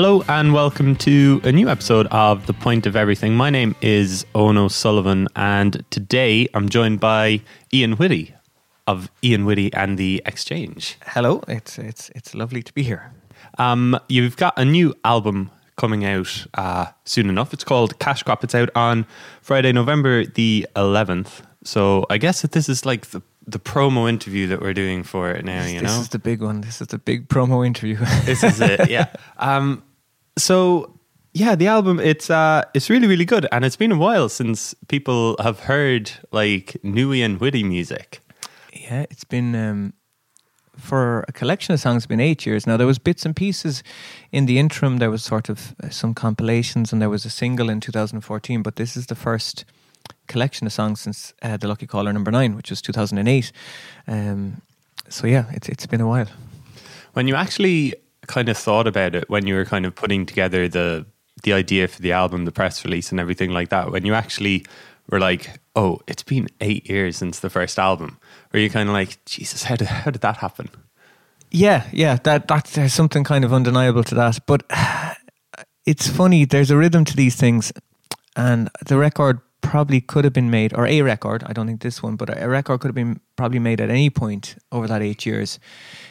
Hello and welcome to a new episode of The Point of Everything. My name is Ono Sullivan, and today I'm joined by Ian Whitty of Ian Whitty and the Exchange. Hello, it's it's it's lovely to be here. Um, you've got a new album coming out uh, soon enough. It's called Cash Crop. It's out on Friday, November the 11th. So I guess that this is like the the promo interview that we're doing for it now. You this know, is the big one. This is the big promo interview. this is it. Yeah. Um, so yeah, the album it's uh it's really really good, and it's been a while since people have heard like new Ian Whitty music. yeah, it's been um, for a collection of songs. It's been eight years now. There was bits and pieces in the interim. There was sort of uh, some compilations, and there was a single in 2014. But this is the first collection of songs since uh, the Lucky Caller number nine, which was 2008. Um, so yeah, it's it's been a while. When you actually kind of thought about it, when you were kind of putting together the the idea for the album, the press release, and everything like that, when you actually were like, "Oh, it's been eight years since the first album," were you kind of like, "Jesus, how did how did that happen?" Yeah, yeah, that that there's something kind of undeniable to that. But it's funny. There's a rhythm to these things, and the record probably could have been made, or a record. I don't think this one, but a record could have been probably made at any point over that eight years.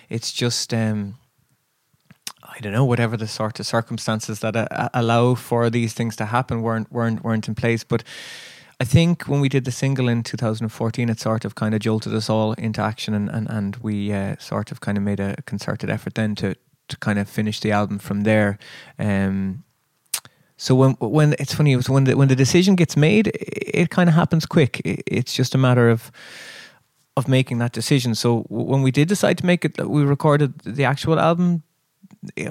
It's just. um I don't know, whatever the sort of circumstances that uh, allow for these things to happen weren't weren't weren't in place. But I think when we did the single in 2014, it sort of kind of jolted us all into action, and and, and we uh, sort of kind of made a concerted effort then to to kind of finish the album from there. Um, so when when it's funny, it when the when the decision gets made, it, it kind of happens quick. It, it's just a matter of of making that decision. So when we did decide to make it, we recorded the actual album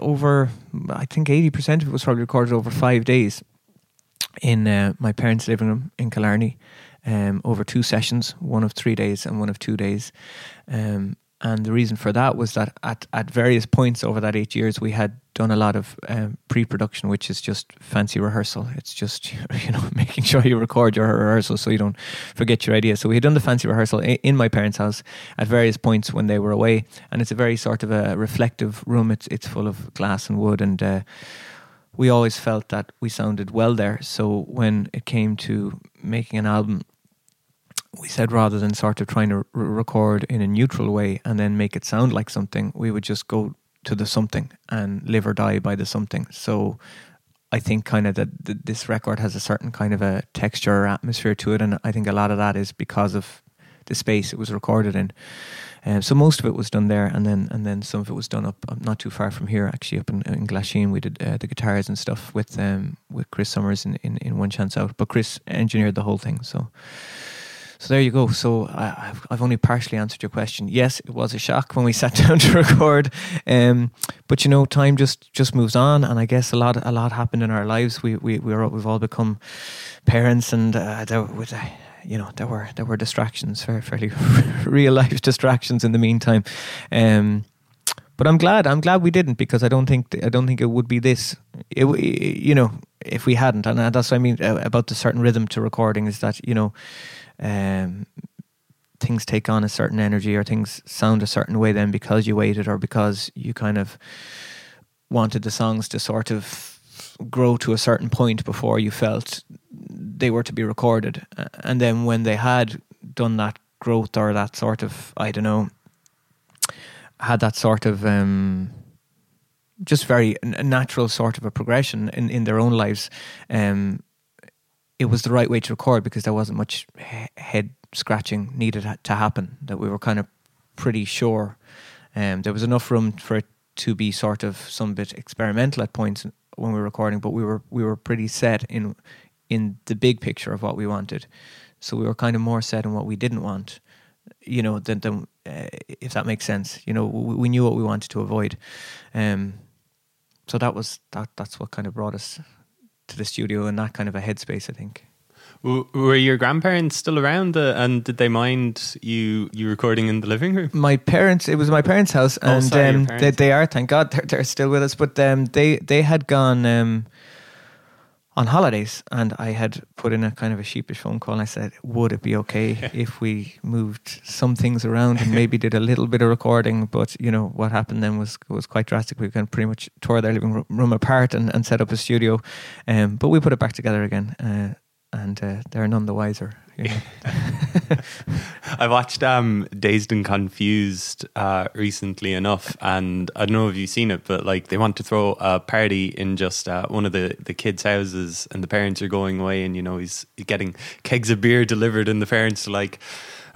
over. I think eighty percent of it was probably recorded over five days in uh, my parents' living room in Killarney um, over two sessions, one of three days and one of two days. Um, and the reason for that was that at, at various points over that eight years, we had done a lot of um, pre-production, which is just fancy rehearsal. It's just you know making sure you record your rehearsal so you don't forget your idea. So we had done the fancy rehearsal in, in my parents' house at various points when they were away, and it's a very sort of a reflective room. It's it's full of glass and wood and. Uh, we always felt that we sounded well there. So when it came to making an album, we said rather than sort of trying to r- record in a neutral way and then make it sound like something, we would just go to the something and live or die by the something. So I think kind of that th- this record has a certain kind of a texture or atmosphere to it, and I think a lot of that is because of the space it was recorded in. Um, so most of it was done there, and then and then some of it was done up, up not too far from here, actually up in, in Glasheen. We did uh, the guitars and stuff with um, with Chris Summers in, in, in One Chance Out, but Chris engineered the whole thing. So so there you go. So I, I've I've only partially answered your question. Yes, it was a shock when we sat down to record, um, but you know, time just just moves on, and I guess a lot a lot happened in our lives. We we we're, we've all become parents, and uh, there was. Uh, you know there were there were distractions, fairly, real life distractions in the meantime. Um, but I'm glad I'm glad we didn't because I don't think I don't think it would be this. It, you know if we hadn't, and that's what I mean uh, about the certain rhythm to recording is that you know. Um, things take on a certain energy or things sound a certain way then because you waited or because you kind of wanted the songs to sort of grow to a certain point before you felt they were to be recorded. And then when they had done that growth or that sort of, I don't know, had that sort of um, just very natural sort of a progression in, in their own lives, um, it was the right way to record because there wasn't much head scratching needed to happen. That we were kind of pretty sure. Um, there was enough room for it to be sort of some bit experimental at points when we were recording, but we were we were pretty set in in the big picture of what we wanted. So we were kind of more set in what we didn't want, you know, than, than uh, if that makes sense. You know, we, we, knew what we wanted to avoid. Um, so that was that. That's what kind of brought us to the studio in that kind of a headspace. I think. Were your grandparents still around, uh, and did they mind you you recording in the living room? My parents, it was my parents' house, and oh, sorry, um, they, they are, thank God, they're, they're still with us. But um, they they had gone. Um, on holidays, and I had put in a kind of a sheepish phone call. And I said, "Would it be okay if we moved some things around and maybe did a little bit of recording?" But you know what happened then was was quite drastic. We kind of pretty much tore their living room apart and, and set up a studio, um, but we put it back together again, uh, and uh, they're none the wiser. You know? I watched um, Dazed and Confused uh, recently enough, and I don't know if you've seen it, but like they want to throw a party in just uh, one of the, the kids' houses, and the parents are going away, and you know he's getting kegs of beer delivered, and the parents are like.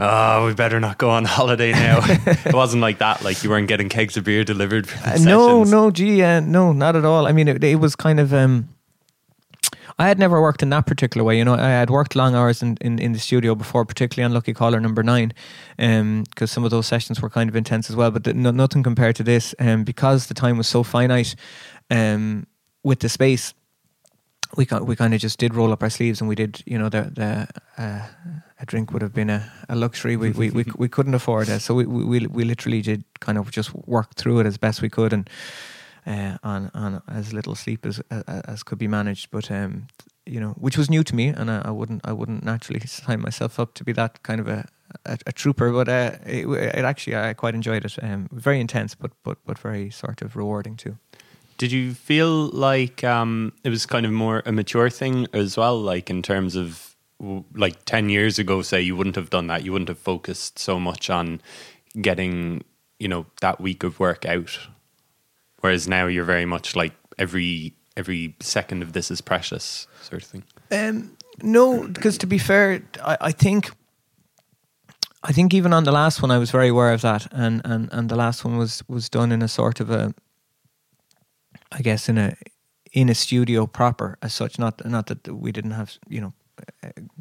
Oh, we better not go on holiday now. it wasn't like that. Like you weren't getting kegs of beer delivered. Uh, no, no, gee, uh, no, not at all. I mean, it, it was kind of. Um, I had never worked in that particular way. You know, I had worked long hours in, in, in the studio before, particularly on Lucky Caller number nine, because um, some of those sessions were kind of intense as well. But no, nothing compared to this, um, because the time was so finite um, with the space. We we kind of just did roll up our sleeves and we did, you know, the the uh, a drink would have been a, a luxury we, we, we, we couldn't afford it. So we, we we literally did kind of just work through it as best we could and uh, on on as little sleep as as could be managed. But um, you know, which was new to me, and I, I, wouldn't I wouldn't naturally sign myself up to be that kind of a a, a trooper. But uh, it, it, actually I quite enjoyed it. Um, very intense, but but but very sort of rewarding too. Did you feel like um, it was kind of more a mature thing as well, like in terms of like 10 years ago say you wouldn't have done that you wouldn't have focused so much on getting you know that week of work out Whereas now you're very much like every every second of this is precious sort of thing. Um, no, because to be fair, I, I think I think even on the last one I was very aware of that, and and and the last one was was done in a sort of a, I guess in a in a studio proper as such. Not not that we didn't have you know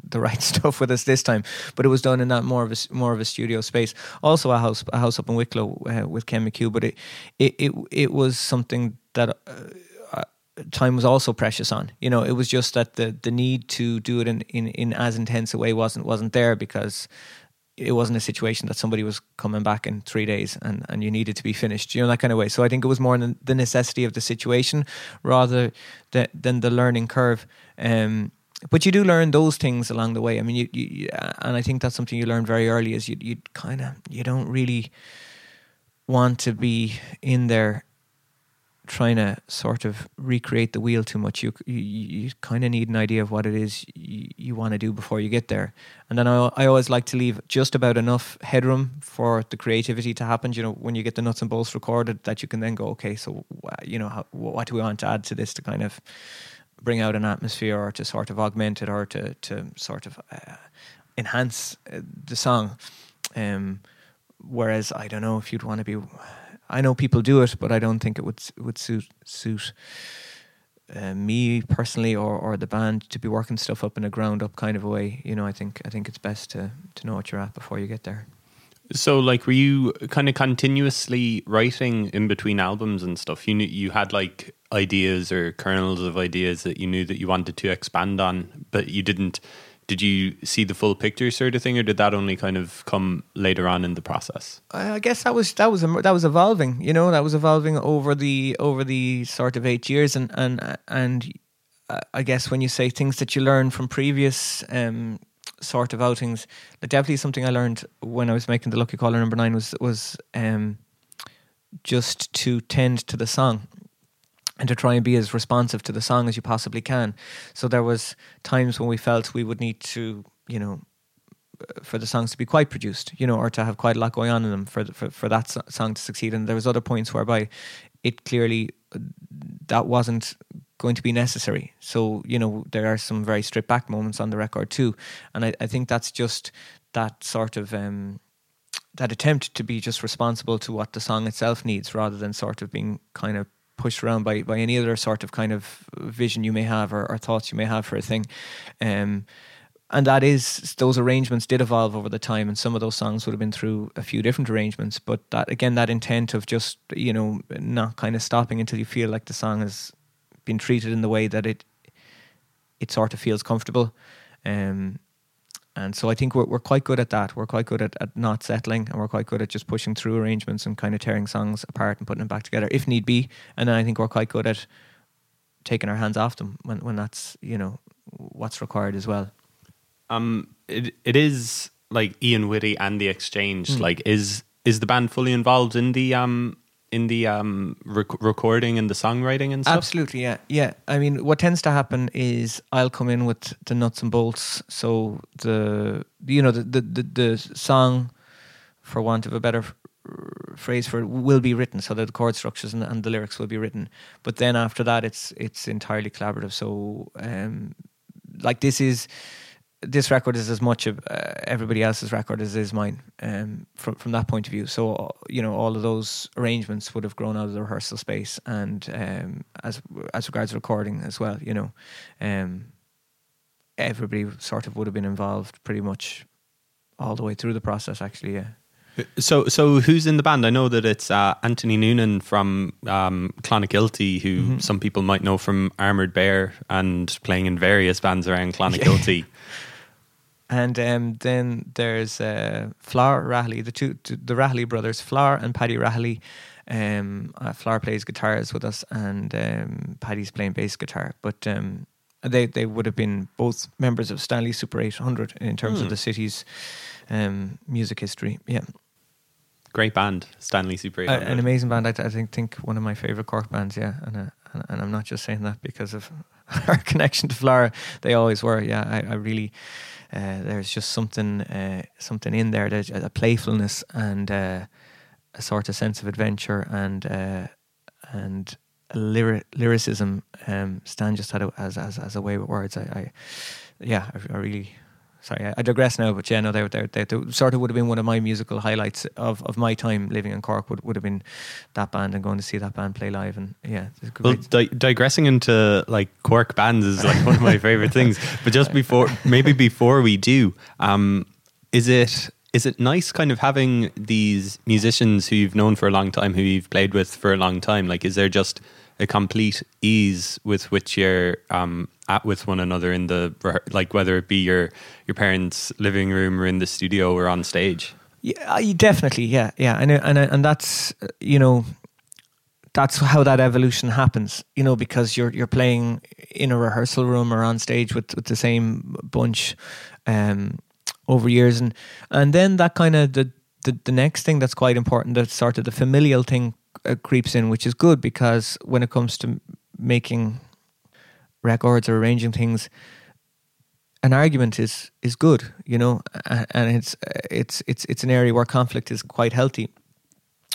the right stuff with us this time, but it was done in that more of a more of a studio space. Also, a house a house up in Wicklow uh, with Ken McHugh, but it it it, it was something that. Uh, uh, time was also precious on you know it was just that the the need to do it in, in in as intense a way wasn't wasn't there because it wasn't a situation that somebody was coming back in three days and, and you needed to be finished, you know, that kind of way. So I think it was more the necessity of the situation rather than, than the learning curve. Um, but you do learn those things along the way. I mean, you, you uh, and I think that's something you learn very early. Is you you kind of you don't really want to be in there trying to sort of recreate the wheel too much. You you, you kind of need an idea of what it is you, you want to do before you get there. And then I I always like to leave just about enough headroom for the creativity to happen. You know, when you get the nuts and bolts recorded, that you can then go, okay, so you know, how, what do we want to add to this to kind of bring out an atmosphere or to sort of augment it or to to sort of uh, enhance uh, the song. Um, whereas I don't know if you'd want to be. I know people do it, but I don't think it would would suit suit uh, me personally or, or the band to be working stuff up in a ground up kind of way. You know, I think I think it's best to to know what you're at before you get there. So, like, were you kind of continuously writing in between albums and stuff? You knew you had like ideas or kernels of ideas that you knew that you wanted to expand on, but you didn't. Did you see the full picture, sort of thing, or did that only kind of come later on in the process? I guess that was that was that was evolving. You know, that was evolving over the over the sort of eight years, and and and I guess when you say things that you learn from previous um, sort of outings. The definitely something I learned when I was making the Lucky Caller number nine was was um, just to tend to the song and to try and be as responsive to the song as you possibly can. So there was times when we felt we would need to, you know, for the songs to be quite produced, you know, or to have quite a lot going on in them for for, for that song to succeed. And there was other points whereby it clearly that wasn't going to be necessary. So, you know, there are some very stripped back moments on the record too. And I, I think that's just that sort of um, that attempt to be just responsible to what the song itself needs rather than sort of being kind of pushed around by, by any other sort of kind of vision you may have or, or thoughts you may have for a thing. Um, and that is those arrangements did evolve over the time and some of those songs would have been through a few different arrangements but that again that intent of just you know not kind of stopping until you feel like the song is been treated in the way that it it sort of feels comfortable. Um, and so I think we're, we're quite good at that. We're quite good at, at not settling and we're quite good at just pushing through arrangements and kind of tearing songs apart and putting them back together if need be. And then I think we're quite good at taking our hands off them when when that's you know what's required as well. Um, it it is like Ian Whitty and the Exchange. Mm. Like, is is the band fully involved in the um in the um rec- recording and the songwriting and stuff? Absolutely, yeah, yeah. I mean, what tends to happen is I'll come in with the nuts and bolts. So the you know the the the, the song, for want of a better phrase for it, will be written. So that the chord structures and, and the lyrics will be written. But then after that, it's it's entirely collaborative. So um, like this is this record is as much of uh, everybody else's record as is mine um, from from that point of view. So you know all of those arrangements would have grown out of the rehearsal space, and um, as as regards recording as well, you know, um, everybody sort of would have been involved pretty much all the way through the process. Actually, yeah. So, so who's in the band? I know that it's uh, Anthony Noonan from um, Clonakilty, who Mhm. some people might know from Armored Bear and playing in various bands around Clonakilty. And um, then there's uh, Flower Rahley, the two, the Rahley brothers, Flower and Paddy Rahley. Um, uh, Flower plays guitars with us, and um, Paddy's playing bass guitar. But um, they they would have been both members of Stanley Super 800 in terms Hmm. of the city's um, music history. Yeah, Great band, Stanley Super. A- 800. an amazing band. I, I think think one of my favorite Cork bands. Yeah, and uh, and, and I'm not just saying that because of our connection to Flower. They always were. Yeah, I, I really. Uh, there's just something uh, something in there. There's a playfulness and uh, a sort of sense of adventure and uh, and a lyri- lyricism. Um, Stan just had it as as as a way with words. I, I yeah, I, I really. Sorry, I, digress now, but yeah, no, they, they, they, they sort of would have been one of my musical highlights of, of my time living in Cork. Would would have been that band and going to see that band play live, and yeah, Well, di- digressing into like Cork bands is like one of my favorite things. But just before, maybe before we do, um, is it is it nice kind of having these musicians who you've known for a long time, who you've played with for a long time? Like, is there just a complete ease with which you're um, at with one another in the like, whether it be your your parents' living room or in the studio or on stage? Yeah, definitely. Yeah, yeah, and and and that's you know, that's how that evolution happens. You know, because you're you're playing in a rehearsal room or on stage with with the same bunch um, over years, and and then that kind of the, the the next thing that's quite important, that sort of the familial thing uh, creeps in, which is good because when it comes to making records or arranging things an argument is is good, you know, and it's it's it's it's an area where conflict is quite healthy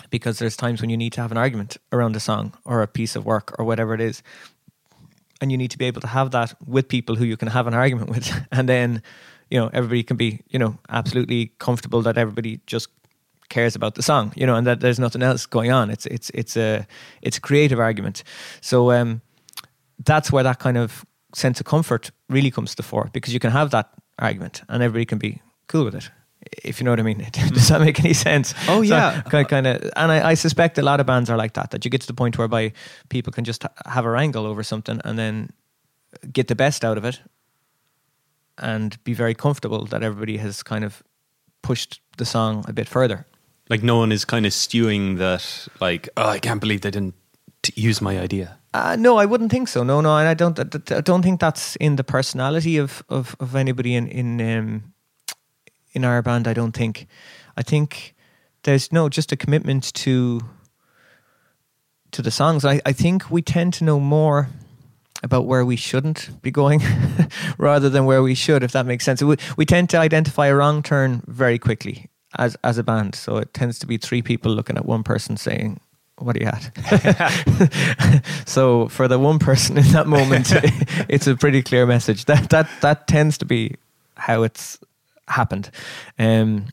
because there's times when you need to have an argument around a song or a piece of work or whatever it is, and you need to be able to have that with people who you can have an argument with, and then you know everybody can be you know absolutely comfortable that everybody just cares about the song, you know, and that there's nothing else going on. It's it's it's a it's a creative argument, so um, that's where that kind of sense of comfort really comes to the fore because you can have that argument and everybody can be cool with it. If you know what I mean, does that make any sense? Oh, yeah. kind kind of, and I, I suspect a lot of bands are like that. That you get to the point whereby people can just have a wrangle over something and then get the best out of it, and be very comfortable that everybody has kind of pushed the song a bit further. Like, no one is kind of stewing that. Like, oh, I can't believe they didn't t- use my idea. Uh, no, I wouldn't think so. No, no, and I don't. I don't think that's in the personality of of, of anybody in in um, in our band. I don't think. I think there's no just a commitment to to the songs. I, I think we tend to know more about where we shouldn't be going rather than where we should, if that makes sense. We, we tend to identify a wrong turn very quickly as as a band. So it tends to be three people looking at one person saying, what are you at? so for the one person in that moment, it's a pretty clear message. That that that tends to be how it's happened. Um,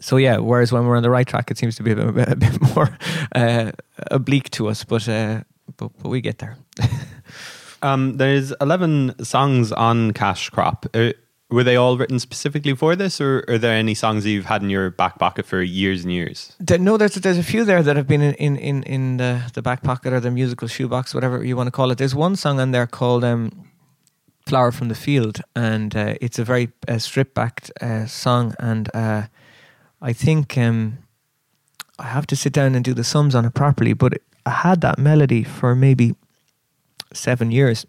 so yeah, whereas when we're on the right track, it seems to be a bit, a bit more uh, oblique to us, but, uh, but but we get there. Um, there's 11 songs on Cash Crop. Uh, were they all written specifically for this, or are there any songs that you've had in your back pocket for years and years? No, there's there's a few there that have been in in in, in the, the back pocket or the musical shoebox, whatever you want to call it. There's one song on there called um, "Flower from the Field," and uh, it's a very uh, stripped back uh, song, and uh, I think um, I have to sit down and do the sums on it properly. But I had that melody for maybe seven years.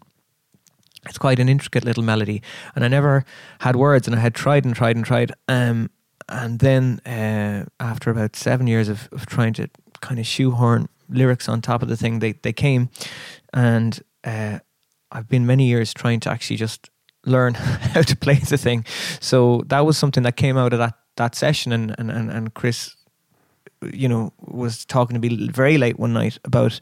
It's quite an intricate little melody, and I never had words, and I had tried and tried and tried. Um, and then uh, after about seven years of, of trying to kind of shoehorn lyrics on top of the thing, they they came, and uh, I've been many years trying to actually just learn how to play the thing. So that was something that came out of that that session, and and and, and Chris, you know, was talking to me very late one night about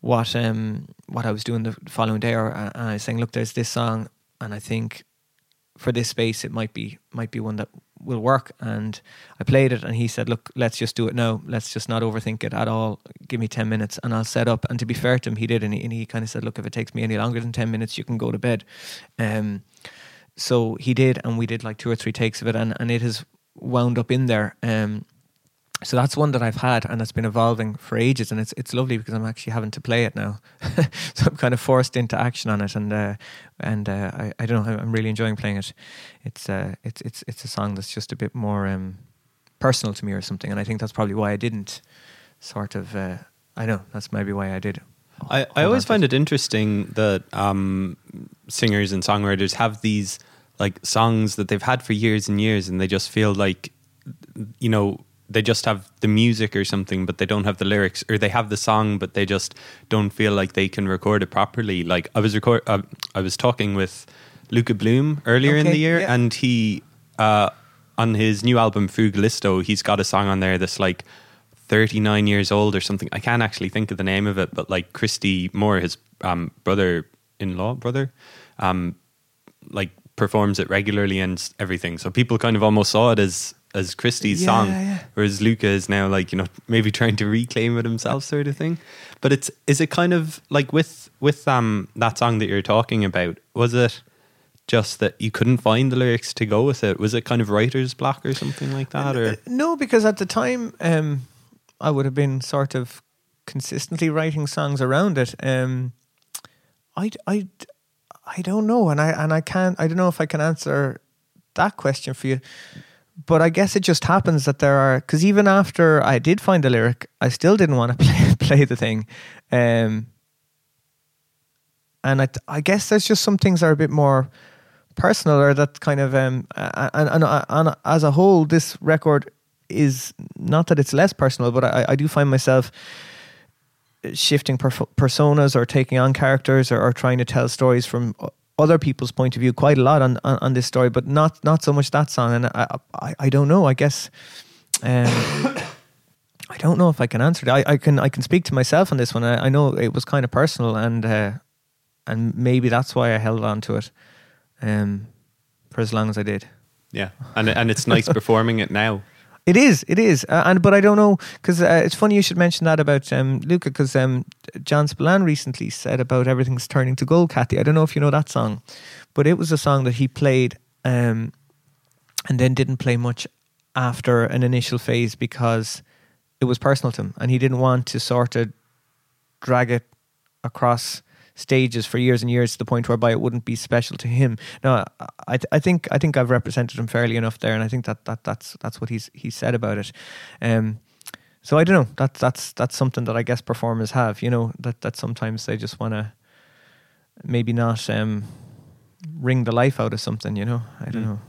what um what I was doing the following day, or and I was saying, look, there's this song, and I think for this space it might be might be one that will work. And I played it, and he said, look, let's just do it now. Let's just not overthink it at all. Give me ten minutes, and I'll set up. And to be fair to him, he did, and he, and he kind of said, look, if it takes me any longer than ten minutes, you can go to bed. Um, so he did, and we did like two or three takes of it, and and it has wound up in there. Um, so that's one that I've had and it's been evolving for ages and it's it's lovely because I'm actually having to play it now. So I'm kind of forced into action on it and uh, and uh, I, I don't know I'm really enjoying playing it. It's uh, it's it's it's a song that's just a bit more um, personal to me or something and I think that's probably why I didn't sort of uh, I know that's maybe why I did. I, I always find it interesting that um, singers and songwriters have these like songs that they've had for years and years and they just feel like you know they just have the music or something, but they don't have the lyrics, or they have the song, but they just don't feel like they can record it properly. Like I was record, uh, I was talking with Luka Bloom earlier okay, in the year, yeah. and he uh, on his new album Frugalisto, he's got a song on there that's like 39 years old or something. I can't actually think of the name of it, but like Christy Moore, his um, brother-in-law, brother, um, like performs it regularly and everything. So people kind of almost saw it as as Christy's yeah, song, yeah. whereas Luka is now like you know maybe trying to reclaim it himself, sort of thing. But it's is it kind of like with with um that song that you're talking about? Was it just that you couldn't find the lyrics to go with it? Was it kind of writer's block or something like that? Or no, because at the time um, I would have been sort of consistently writing songs around it. Um, I I I don't know, and I and I can't. I don't know if I can answer that question for you but I guess it just happens that there are because even after I did find the lyric, I still didn't want to play play the thing, um, and I I guess there's just some things that are a bit more personal or that kind of um and, and, and as a whole, this record is not that it's less personal, but I, I do find myself shifting per- personas or taking on characters or, or, trying to tell stories from other people's point of view quite a lot on, on, on this story, but not not so much that song. And I I, I don't know. I guess um, I don't know if I can answer it. I, I can I can speak to myself on this one. I, I know it was kind of personal, and uh, and maybe that's why I held on to it um, for as long as I did. Yeah, and and it's nice performing it now. It is, it is, uh, and but I don't know because uh, it's funny you should mention that about um, Luka because um, John Spillane recently said about everything's turning to gold, Kathy. I don't know if you know that song, but it was a song that he played um, and then didn't play much after an initial phase because it was personal to him, and he didn't want to sort of drag it across stages for years and years to the point whereby it wouldn't be special to him. Now, I, I think I think I've represented him fairly enough there, and I think that, that that's that's what he's he said about it. Um, so I don't know. That's that's that's something that I guess performers have. You know that that sometimes they just want to maybe not um, wring the life out of something. You know, I don't mm. know.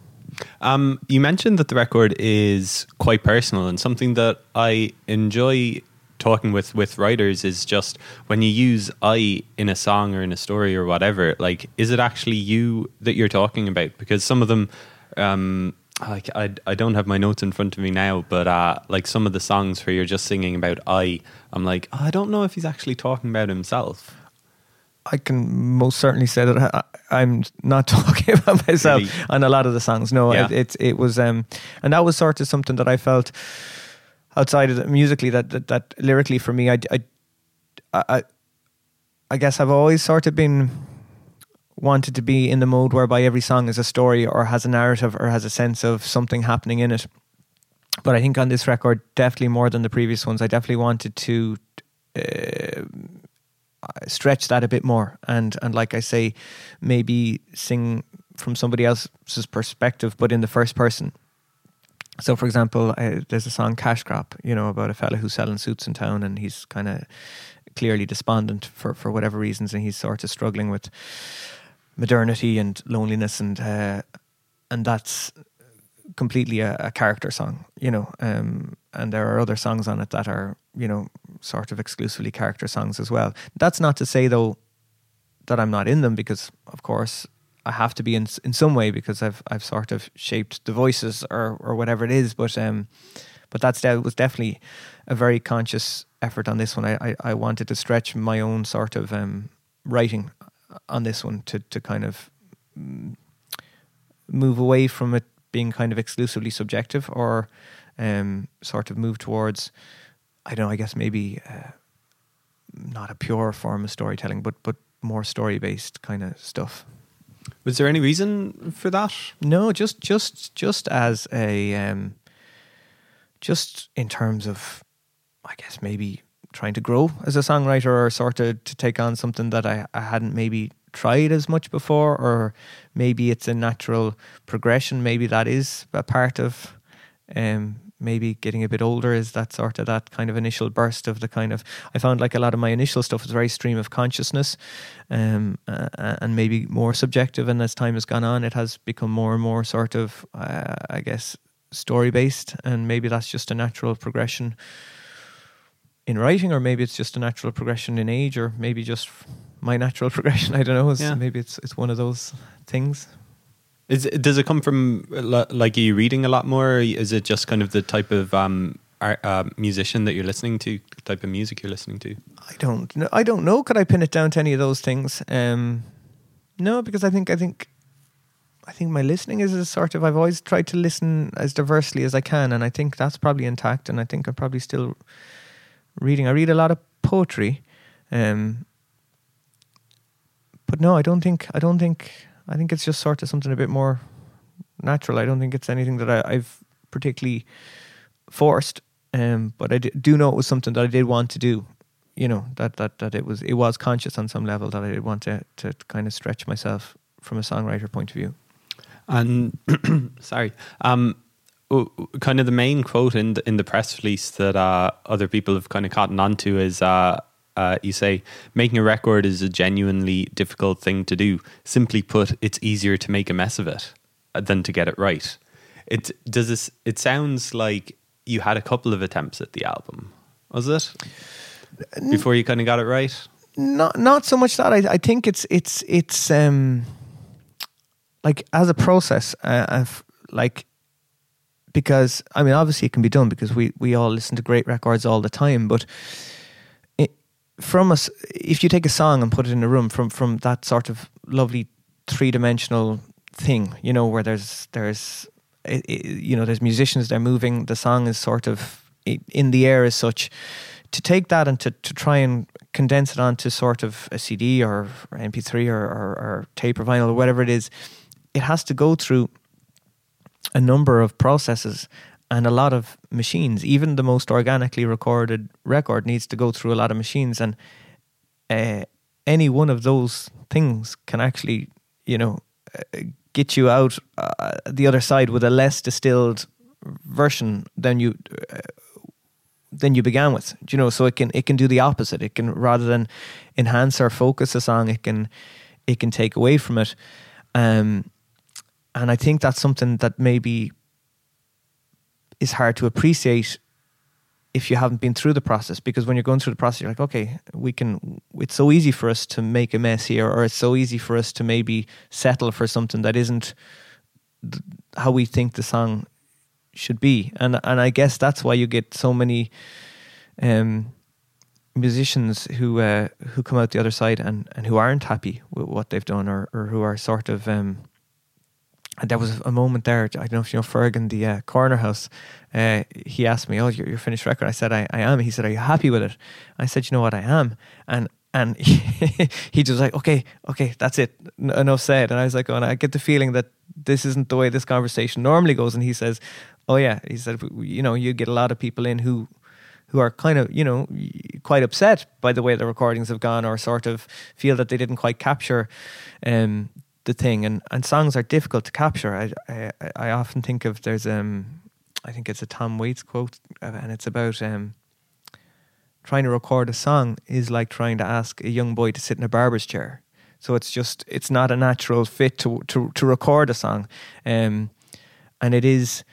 Um, you mentioned that the record is quite personal and something that I enjoy talking with with writers is just when you use I in a song or in a story or whatever, like is it actually you that you're talking about? Because some of them, um, like I I don't have my notes in front of me now, but uh, like some of the songs where you're just singing about I, I'm like oh, I don't know if he's actually talking about himself. I can most certainly say that I, am not talking about myself really? on a lot of the songs. No, yeah. it, it, it was, um, and that was sort of something that I felt outside of the, musically that, that, that lyrically for me, I, I, I, I guess I've always sort of been wanted to be in the mode whereby every song is a story or has a narrative or has a sense of something happening in it. But I think on this record, definitely more than the previous ones, I definitely wanted to uh, stretch that a bit more and and like I say, maybe sing from somebody else's perspective, but in the first person. So, for example, there's a song "Cash Crop," you know, about a fella who's selling suits in town, and he's kind of clearly despondent for for whatever reasons, and he's sort of struggling with modernity and loneliness, and uh, and that's completely a, a, character song, you know. Um, and there are other songs on it that are, you know, sort of exclusively character songs as well. That's not to say though that I'm not in them, because of course I have to be in in some way because I've I've sort of shaped the voices or or whatever it is. But um, but that's that was definitely a very conscious effort on this one. I I, I wanted to stretch my own sort of um writing on this one to to kind of mm, move away from it being kind of exclusively subjective or um sort of move towards I don't know I guess maybe uh, not a pure form of storytelling but but more story based kind of stuff. Was there any reason for that? No, just just just as a um, just in terms of, I guess maybe trying to grow as a songwriter or sort of to take on something that I, I hadn't maybe tried as much before, or maybe it's a natural progression. Maybe that is a part of um, maybe getting a bit older is that sort of that kind of initial burst of the kind of I found like a lot of my initial stuff was very stream of consciousness um, uh, and maybe more subjective. And as time has gone on it has become more and more sort of uh, I guess story based and maybe that's just a natural progression in writing or maybe it's just a natural progression in age or maybe just my natural progression. I don't know. Yeah. maybe it's it's one of those things is does it come from like are you reading a lot more? is it just kind of the type of um, art, uh, musician that you're listening to, type of music you're listening to? I don't know. I don't know. Could I pin it down to any of those things? Um, no, because I think I think I think my listening is a sort of I've always tried to listen as diversely as I can, and I think that's probably intact. And I think I'm probably still reading. I read a lot of poetry, um, but no, I don't think I don't think I think it's just sort of something a bit more natural. I don't think it's anything that I, have particularly forced, um, but I do know it was something that I did want to do. You know that that that it was it was conscious on some level that I did want to to kind of stretch myself from a songwriter point of view. And sorry, um, kind of the main quote in the, in the press release that uh, other people have kind of cottoned onto is uh, uh, you say making a record is a genuinely difficult thing to do. Simply put, it's easier to make a mess of it uh, than to get it right. It does this. It sounds like you had a couple of attempts at the album, was it? Before you kind of got it right. Not not so much that. I I think it's it's it's um like as a process uh, of like because I mean obviously it can be done because we we all listen to great records all the time, but from us, if you take a song and put it in a room from from that sort of lovely three dimensional thing, you know, where there's there's it, it, you know there's musicians they're moving, the song is sort of in the air as such. To take that and to, to try and condense it onto sort of a CD or, or MP3 or, or, or tape or vinyl or whatever it is, it has to go through a number of processes and a lot of machines. Even the most organically recorded record needs to go through a lot of machines, and uh, any one of those things can actually, you know, uh, get you out uh, the other side with a less distilled version than you uh, than you began with. You know? So it can it can do the opposite. It can rather than enhance or focus a song, it can it can take away from it. Um, and I think that's something that maybe is hard to appreciate if you haven't been through the process because when you're going through the process you're like okay we can it's so easy for us to make a mess here or it's so easy for us to maybe settle for something that isn't th- how we think the song should be. And and I guess that's why you get so many um, musicians who uh, who come out the other side and and who aren't happy with what they've done or or who are sort of um, and there was a moment there. I don't know if you know Fergan, the uh, corner house. Uh, he asked me, "Oh, you're, finished record." I said, I, "I am." He said, "Are you happy with it?" I said, "You know what? I am." And and he, he just like, "Okay, okay, that's it. Enough said." And I was like, "Oh, and I get the feeling that this isn't the way this conversation normally goes." And he says, "Oh yeah," he said, "You know, you get a lot of people in who." Who are kind of, you know, quite upset by the way the recordings have gone, or sort of feel that they didn't quite capture um, the thing, and, and songs are difficult to capture. I, I, I often think of there's um I think it's a Tom Waits quote, and it's about um trying to record a song is like trying to ask a young boy to sit in a barber's chair. So it's just it's not a natural fit to to to record a song, um, and it is.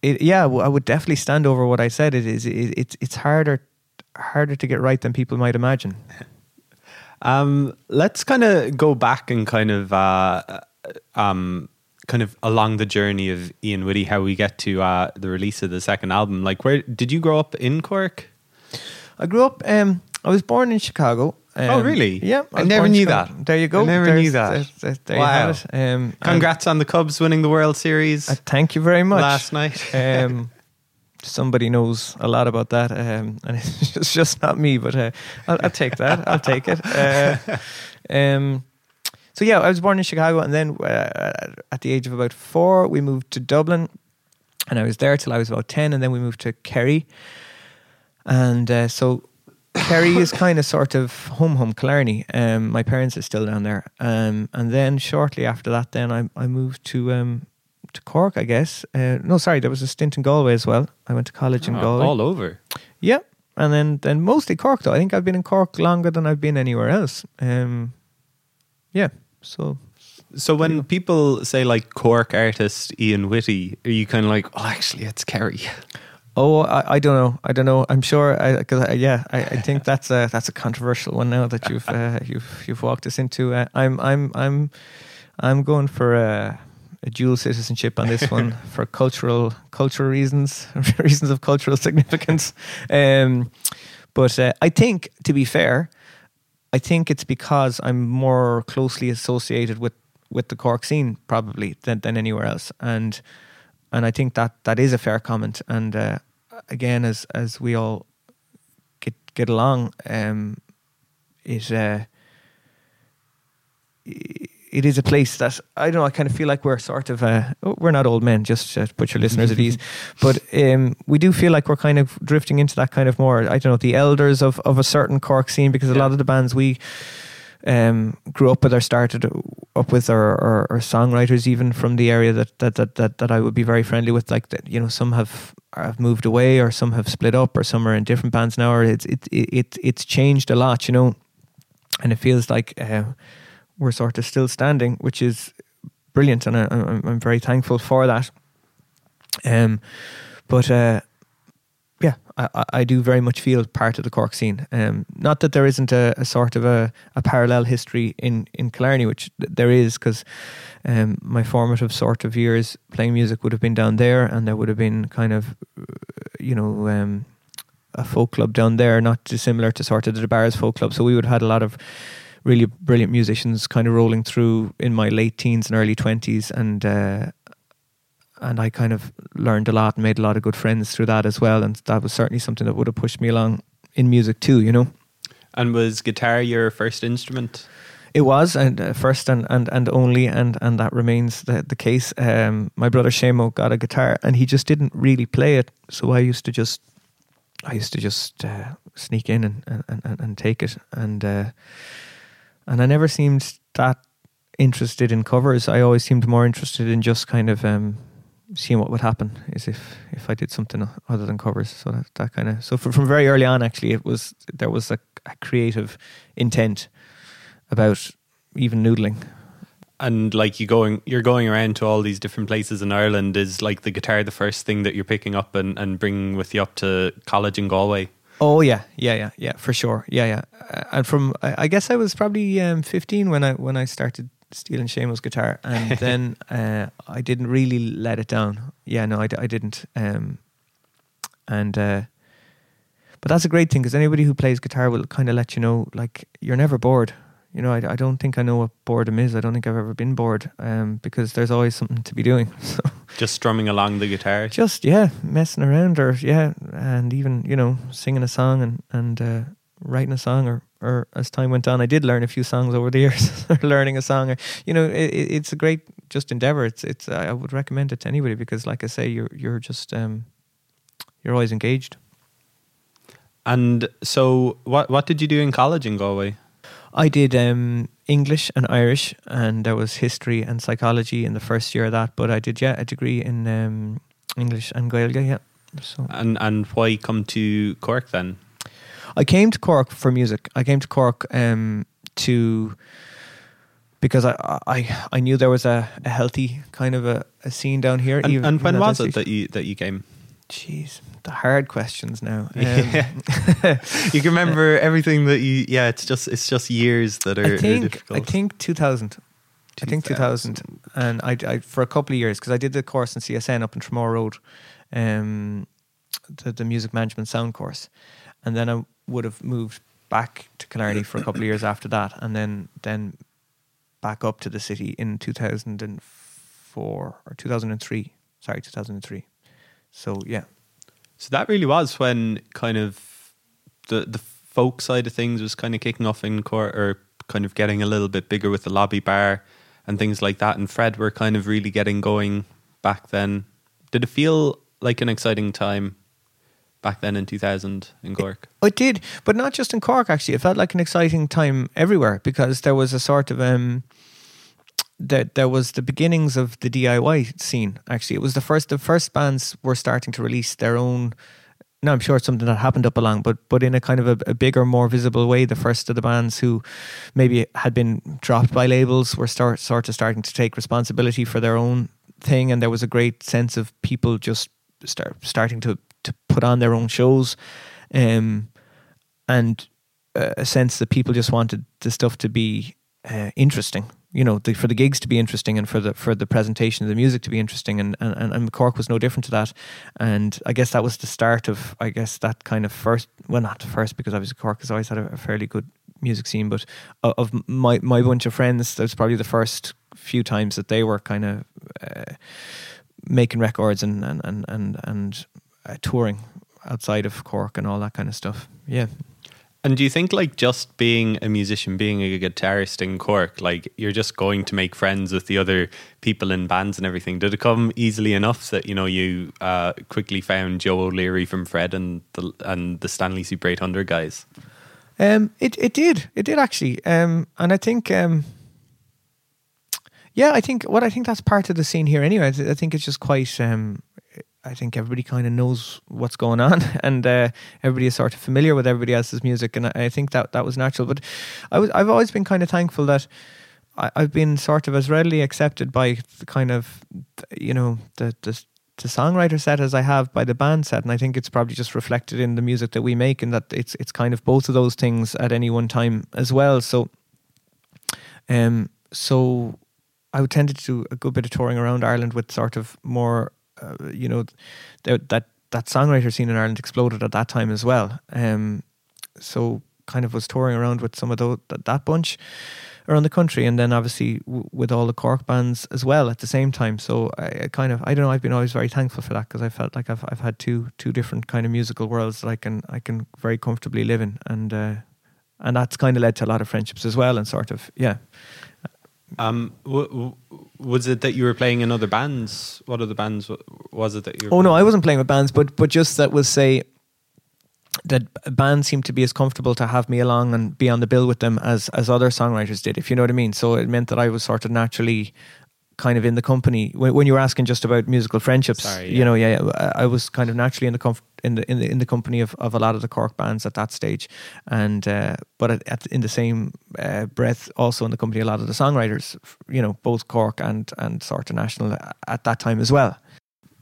It, yeah, I would definitely stand over what I said. It is it, it's it's harder harder to get right than people might imagine. Um, let's kind of go back and kind of uh, um, kind of along the journey of Ian Whitty, how we get to uh, the release of the second album. Like, where did you grow up in Cork? I grew up. Um, I was born in Chicago. Um, oh, really? Yeah, I, never knew that. There you go. I never There's, knew that. There, there, wow. you have it. Um, Congrats on the Cubs winning the World Series. Uh, thank you very much. Last night. um, somebody knows a lot about that, um, and it's just not me. But uh, I'll, I'll, take that. I'll take it. Uh, um, so yeah, I was born in Chicago, and then uh, at the age of about four, we moved to Dublin, and I was there till I was about ten, and then we moved to Kerry, and uh, so. Kerry is kind of sort of home, home Killarney. Um, my parents are still down there, um, and then shortly after that, then I, I moved to um, to Cork, I guess. Uh, no, sorry, there was a stint in Galway as well. I went to college in Oh, Galway. all over. Yeah, and then then mostly Cork though. I think I've been in Cork longer than I've been anywhere else. Um, yeah, so So when people say like Cork artist Ian Whitty, are you kind of like, oh, actually, it's Kerry? oh, I, I don't know, I don't know. I'm sure, because yeah, I, I think that's a that's a controversial one now that you've uh, you've you've walked us into. Uh, I'm I'm I'm I'm going for a. a dual citizenship on this one for cultural cultural reasons, reasons of cultural significance. Um, but uh, I think, to be fair, I think it's because I'm more closely associated with, with the Cork scene probably than, than anywhere else, and and I think that that is a fair comment. And uh, again, as as we all get get along, um, it. Uh, it is a place that I don't know. I kind of feel like we're sort of uh, we're not old men, just to put your listeners at ease, but um, we do feel like we're kind of drifting into that kind of more. I don't know the elders of of a certain Cork scene because a Yeah. lot of the bands we um, grew up with or started up with or, or, or songwriters even from the area that that, that that that I would be very friendly with. Like that, you know, some have have moved away or some have split up or some are in different bands now. Or it's it it, it it's changed a lot, you know, and it feels like. Uh, we're sort of still standing, which is brilliant, and I, I'm, I'm very thankful for that. Um, but uh, yeah, I, I- do very much feel part of the Cork scene. Um, not that there isn't a, a sort of a, a parallel history in in Killarney, which there is, because um, my formative sort of years playing music would have been down there, and there would have been kind of, you know. Um, a folk club down there, not dissimilar to sort of the Barras folk club. So we would have had a lot of really brilliant musicians kind of rolling through in my late teens and early twenties, and uh, and I kind of learned a lot and made a lot of good friends through that as well. And that was certainly something that would have pushed me along in music too. You know, And was guitar your first instrument? it was and uh, first and, and and only, and and that remains the the case. Um, my brother Shamo got a guitar, and he just didn't really play it, so I used to just. I used to just uh, sneak in and, and, and, and take it, and uh, and I never seemed that interested in covers. I always seemed more interested in just kind of um, seeing what would happen, is if if I did something other than covers. So that, that kind of so from, very early on, actually, it was there was a, a creative intent about even noodling. And like you going, you're going around to all these different places in Ireland. Is like the guitar the first thing that you're picking up and, and bringing with you up to college in Galway? Oh yeah, yeah, yeah, yeah, for sure. Yeah, yeah. Uh, and from I, I guess I was probably um, 15 when I when I started stealing Seamus guitar, and then uh, I didn't really let it down. Yeah, no, I, I didn't. Um, and uh, but that's a great thing because anybody who plays guitar will kind of let you know, like you're never bored. You know, I, I don't think I know what boredom is. I don't think I've ever been bored um, because there's always something to be doing. So Just strumming along the guitar. just yeah, messing around or yeah, and even you know singing a song and and uh, writing a song or or as time went on, I did learn a few songs over the years. learning a song, or you know, it, it- it's a great just endeavor. It's it's I would recommend it to anybody because, like I say, you're you're just um, you're always engaged. And so, what what did you do in college in Galway? I did um, English and Irish, and there was history and psychology in the first year of that. But I did yeah a degree in um, English and Gaeilge. Yeah, so And and why come to Cork then? I came to Cork for music. I came to Cork um, to because I, I I knew there was a, a healthy kind of a, a scene down here. And, and when was it that you that you came? Jeez, the hard questions now. Um, Yeah. you can remember everything that you. Yeah, it's just it's just years that are, I are think difficult. I think 2000. I think 2000, and I, I for a couple of years because I did the course in CSN up in Tramore Road, um, the the music management sound course, and then I would have moved back to Killarney for a couple of years after that, and then then back up to the city in 2004 or 2003. Sorry, 2003. So yeah, So that really was when kind of the the folk side of things was kind of kicking off in Cork or kind of getting a little bit bigger with the lobby bar and things like that. And Fred were kind of really getting going back then. Did it feel like an exciting time back then in 2000 in Cork? It did, but not just in Cork. Actually, it felt like an exciting time everywhere because there was a sort of um, that there was the beginnings of the DIY scene. Actually, it was the first. The first bands were starting to release their own. No, I'm sure it's something that happened up along, but but in a kind of a, a bigger, more visible way. The first of the bands who maybe had been dropped by labels were start sort of starting to take responsibility for their own thing, and there was a great sense of people just start starting to to put on their own shows, um, and a sense that people just wanted the stuff to be uh, interesting. You know, the, for the gigs to be interesting and for the for the presentation of the music to be interesting, and, and and Cork was no different to that. And I guess that was the start of, I guess that kind of first, well, not the first because obviously Cork has always had a, a fairly good music scene, but of, of my my bunch of friends, that was probably the first few times that they were kind of uh, making records and and and and, and uh, touring outside of Cork and all that kind of stuff. Yeah. And do you think like just being a musician, being a guitarist in Cork, like you're just going to make friends with the other people in bands and everything? Did it come easily enough that you know you uh, quickly found Joe O'Leary from Fred and the and the Stanley Super 800 guys? Um, it it did, it did actually, um, and I think, um, yeah, I think what I think that's part of the scene here anyway. I, think it's just quite. Um, I think everybody kind of knows what's going on, and uh, everybody is sort of familiar with everybody else's music, and I, I think that that was natural. But I was I've always been kind of thankful that. I, I've been sort of as readily accepted by the kind of, you know, the, the the songwriter set as I have by the band set, and I think it's probably just reflected in the music that we make, and that it's it's kind of both of those things at any one time as well. So, um, so I would tend to do a good bit of touring around Ireland with sort of more, uh, you know, th- that that songwriter scene in Ireland exploded at that time as well. Um, so kind of was touring around with some of those, that, that bunch around the country, and then obviously w- with all the Cork bands as well at the same time. So I, I kind of I don't know. I've been always very thankful for that because I felt like I've I've had two two different kind of musical worlds that I can I can very comfortably live in, and uh, and that's kind of led to a lot of friendships as well, and sort of yeah. Um, w- w- was it that you were playing in other bands? What other bands w- was it that you? Were Oh no. I wasn't playing with bands, but but just that was say that bands seemed to be as comfortable to have me along and be on the bill with them as as other songwriters did, if you know what I mean. So it meant that I was sort of naturally kind of in the company when, when you were asking just about musical friendships. Sorry, You know, yeah, yeah, I was kind of naturally in the comf- in the in the in the company of, of a lot of the Cork bands at that stage, and uh, but at, at, in the same uh, breath, also in the company of a lot of the songwriters. You know, both Cork and and sort of national at that time as well.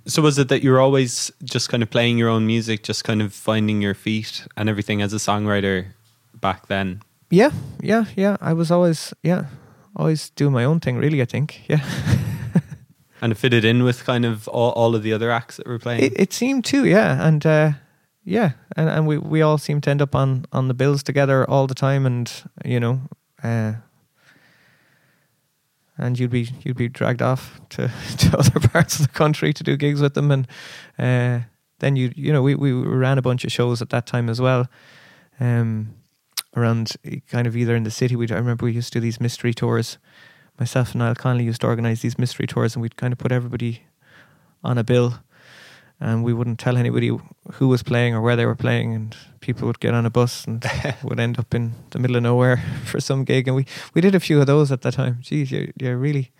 So was it that you were always just kind of playing your own music, just kind of finding your feet and everything as a songwriter back then? Yeah, yeah, yeah. I was always, yeah, always do my own thing. Really, I think. Yeah, And it fitted in with kind of all, all of the other acts that were playing. it, it seemed to. Yeah, and uh, yeah, and, and we we all seemed to end up on on the bills together all the time, and you know, uh, and you'd be you'd be dragged off to to other parts of the country to do gigs with them, and uh, then you you know we we ran a bunch of shows at that time as well. Um, around eh, kind of either in the city. We I remember we used to do these mystery tours. Myself and Niall Connolly used to organise these mystery tours, and we'd kind of put everybody on a bill, and we wouldn't tell anybody who was playing or where they were playing, and people would get on a bus and would end up in the middle of nowhere for some gig. And we we did a few of those at that time. Geez, you you really.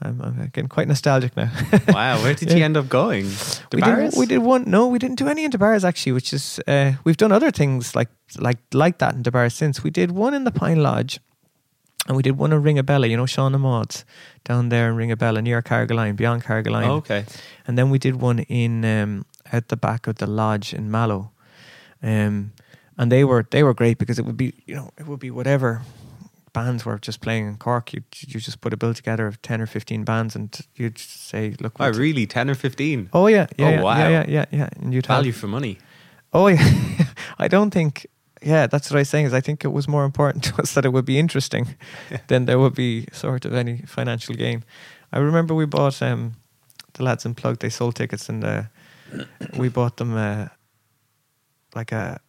I'm, I'm getting quite nostalgic now. wow, where did Yeah. you end up going? To we Barras? did, we did one. No, we didn't do any in Debarras actually, which is uh, we've done other things like like like that in Debarras since. We did one in the Pine Lodge, and we did one in Ringabella. You know, Sean and Maud's down there in Ringabella near Carrigaline, beyond Carrigaline. Oh, okay. And then we did one in um, at the back of the lodge in Mallow, um, and they were they were great because it would be you know it would be whatever bands were just playing in Cork. You you just put a bill together of ten or fifteen bands, and you'd say, look, Oh, really? 10 or 15? oh yeah, yeah, Oh, yeah, wow. yeah, yeah, yeah, yeah, and you'd have Value for money. Oh yeah, I don't think. Yeah, that's what I was saying. Is I think it was more important to us that it would be interesting than there would be sort of any financial gain. I remember we bought um, the lads in Plug. They sold tickets and uh, we bought them uh, like a,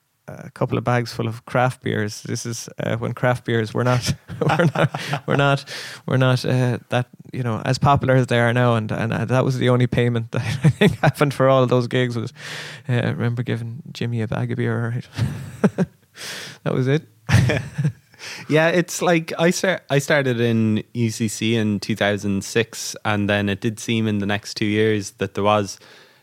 a couple of bags full of craft beers. This is uh, when craft beers were not we're not we're not we're not uh, that you know as popular as they are now. And and uh, that was the only payment that I think happened for all of those gigs. Was uh, remember giving Jimmy a bag of beer. Right, that was it. Yeah, it's like I start, I started in UCC in 2006, and then it did seem in the next two years that there was,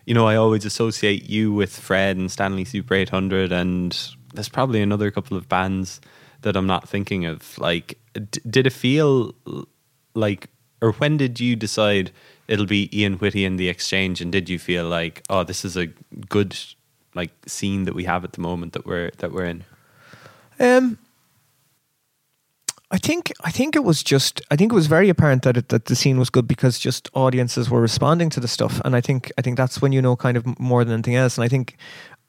you know, I always associate you with Fred and Stanley Super 800, and there's probably another couple of bands that I'm not thinking of. Like, d- did it feel like, or when did you decide it'll be Ian Whitty and the Exchange, and did you feel like, oh, this is a good like scene that we have at the moment that we're that we're in? Um, I think I think it was just I think it was very apparent that it, that the scene was good because just audiences were responding to the stuff, and I think I think that's when you know kind of more than anything else. And I think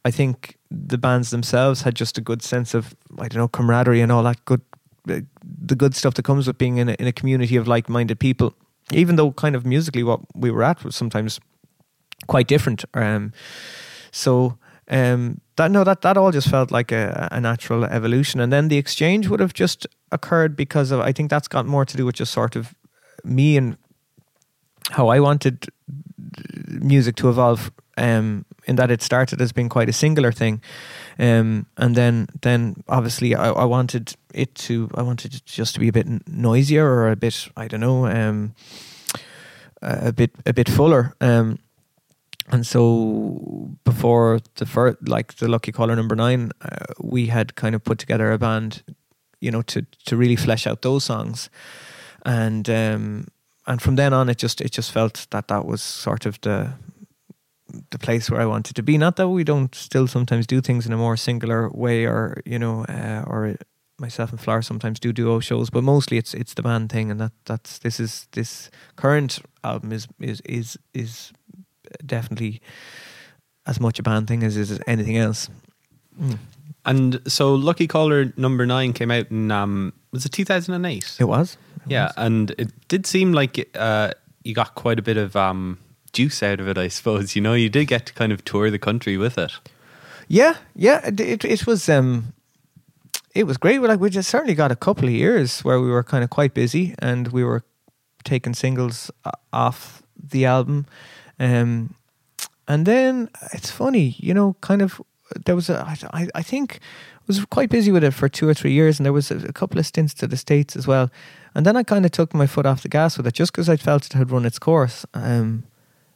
I think the bands themselves had just a good sense of I don't know camaraderie and all that good uh, the good stuff that comes with being in a, in a community of like minded people. Even though kind of musically what we were at was sometimes quite different. Um, so um, that no, that that all just felt like a, a natural evolution, and then the exchange would have just occurred because of I think that's got more to do with just sort of me and how I wanted music to evolve. Um, in that it started as being quite a singular thing, um, and then then obviously I, I wanted it to I wanted it just to be a bit noisier or a bit I don't know um, a bit a bit fuller. Um, and so before the first, like the Lucky Caller number nine, uh, we had kind of put together a band, you know, to to really flesh out those songs, and um, and from then on, it just it just felt that that was sort of the the place where I wanted to be. Not that we don't still sometimes do things in a more singular way, or you know, uh, or myself and Flora sometimes do duo shows, but mostly it's it's the band thing, and that that's this is this current album is is is is definitely as much a band thing as is anything else. Mm. And so Lucky Caller number nine came out in um was it 2008? It was, It yeah, was. and it did seem like uh you got quite a bit of um juice out of it, I suppose. You know, you did get to kind of tour the country with it. yeah, yeah. It, it it was um, it was great. Like we just certainly got a couple of years where we were kind of quite busy and we were taking singles off the album, um, and then it's funny, you know, kind of there was a I I- I think was quite busy with it for two or three years, and there was a, a couple of stints to the states as well, and then I kind of took my foot off the gas with it just because I felt it had run its course. Um,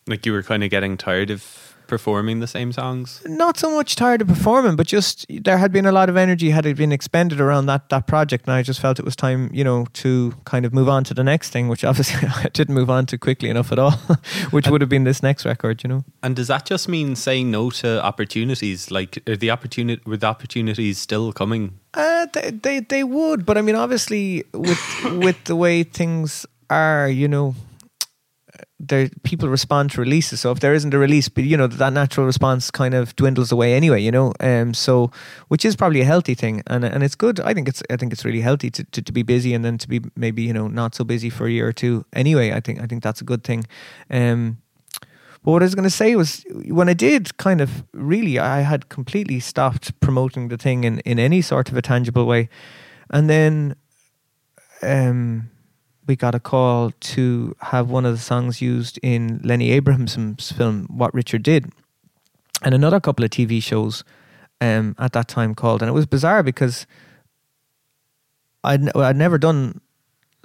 Like you were kind of getting tired of performing the same songs. not so much tired of performing, but just there had been a lot of energy had it been expended around that that project, and I just felt it was time, you know, to kind of move on to the next thing, which obviously I didn't move on to quickly enough at all, which would have been this next record, you know. And does that just mean saying no to opportunities? Like are the opportunity were the opportunities still coming? Uh, they, they they would, but I mean, obviously, with with the way things are, you know, there people respond to releases. So if there isn't a release, but you know that natural response kind of dwindles away anyway. You know, um, so which is probably a healthy thing, and and it's good. I think it's I think it's really healthy to, to, to be busy and then to be maybe you know not so busy for a year or two. Anyway, I think I think that's a good thing. Um, but what I was going to say was when I did kind of really, I had completely stopped promoting the thing in, in any sort of a tangible way. And then um, we got a call to have one of the songs used in Lenny Abrahamson's film, What Richard Did, and another couple of TV shows um, at that time called. And it was bizarre because I'd, I'd never done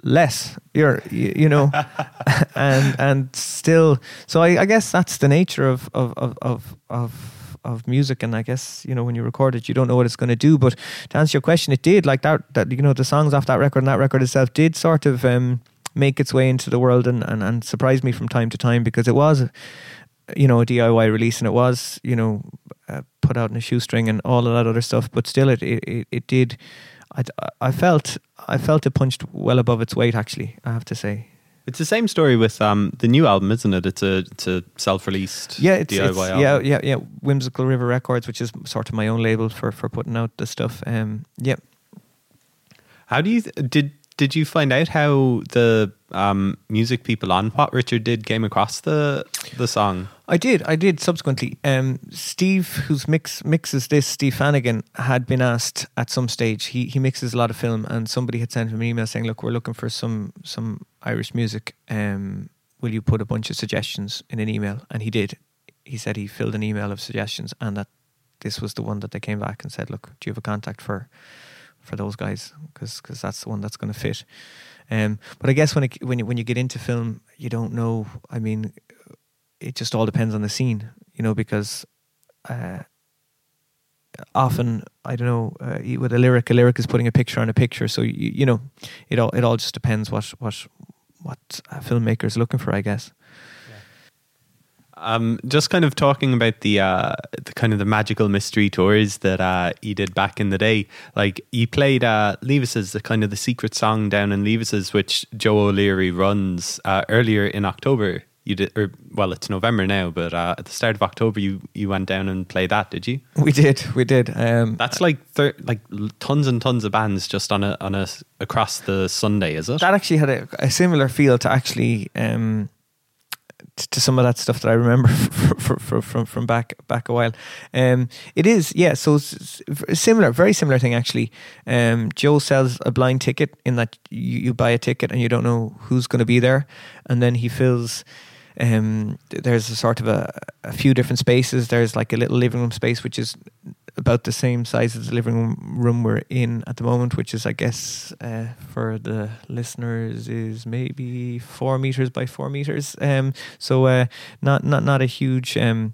less. You're you, you know, and and still. So I, I guess that's the nature of of of of. of of music and I guess you know when you record it you don't know what it's going to do but to answer your question it did like that that you know the songs off that record and that record itself did sort of um, make its way into the world and, and, and surprise me from time to time because it was you know a DIY release and it was you know uh, put out in a shoestring and all of that other stuff but still it it, it did I, I felt I felt it punched well above its weight. Actually, I have to say. It's the same story with um, the new album, isn't it? It's a it's a self-released yeah, it's, DIY it's, album. Yeah, yeah, yeah. Whimsical River Records, which is sort of my own label for for putting out the stuff. Um, yeah. How do you did did you find out how the um, music people on What Richard did came across the the song? I did, I did subsequently. Um, Steve, who's mix mixes this, Steve Fanagan, had been asked at some stage. He he mixes a lot of film, and somebody had sent him an email saying, "Look, we're looking for some some Irish music. Um, will you put a bunch of suggestions in an email?" And he did. He said he filled an email of suggestions, and that this was the one that they came back and said, "Look, do you have a contact for for those guys? Because because that's the one that's going to fit." Um, but I guess when it, when you, when you get into film, you don't know. I mean, it just all depends on the scene, you know, because uh, often I don't know uh, with a lyric, a lyric is putting a picture on a picture. So you, you know, it all it all just depends what what what a filmmaker is looking for, I guess. Um, just kind of talking about the, uh, the kind of the magical mystery tours that uh, you did back in the day. Like you played uh, Levis's, the kind of the secret song down in Levis's, which Joe O'Leary runs uh, earlier in October you did, or well, it's November now, but uh, at the start of October, you you went down and played that, did you? We did, we did. Um, That's like thir- like tons and tons of bands just on a on a across the Sunday, is it? That actually had a, a similar feel to actually. Um, to some of that stuff that I remember from from, from, from back back a while. Um, it is, yeah. So similar, very similar thing actually. Um, Joe sells a blind ticket in that you, you buy a ticket and you don't know who's going to be there, and then he fills um, there's a sort of a, a few different spaces. There's like a little living room space, which is about the same size as the living room we're in at the moment, which is, I guess, uh, for the listeners, is maybe four meters by four meters. Um, so uh, not not not a huge um,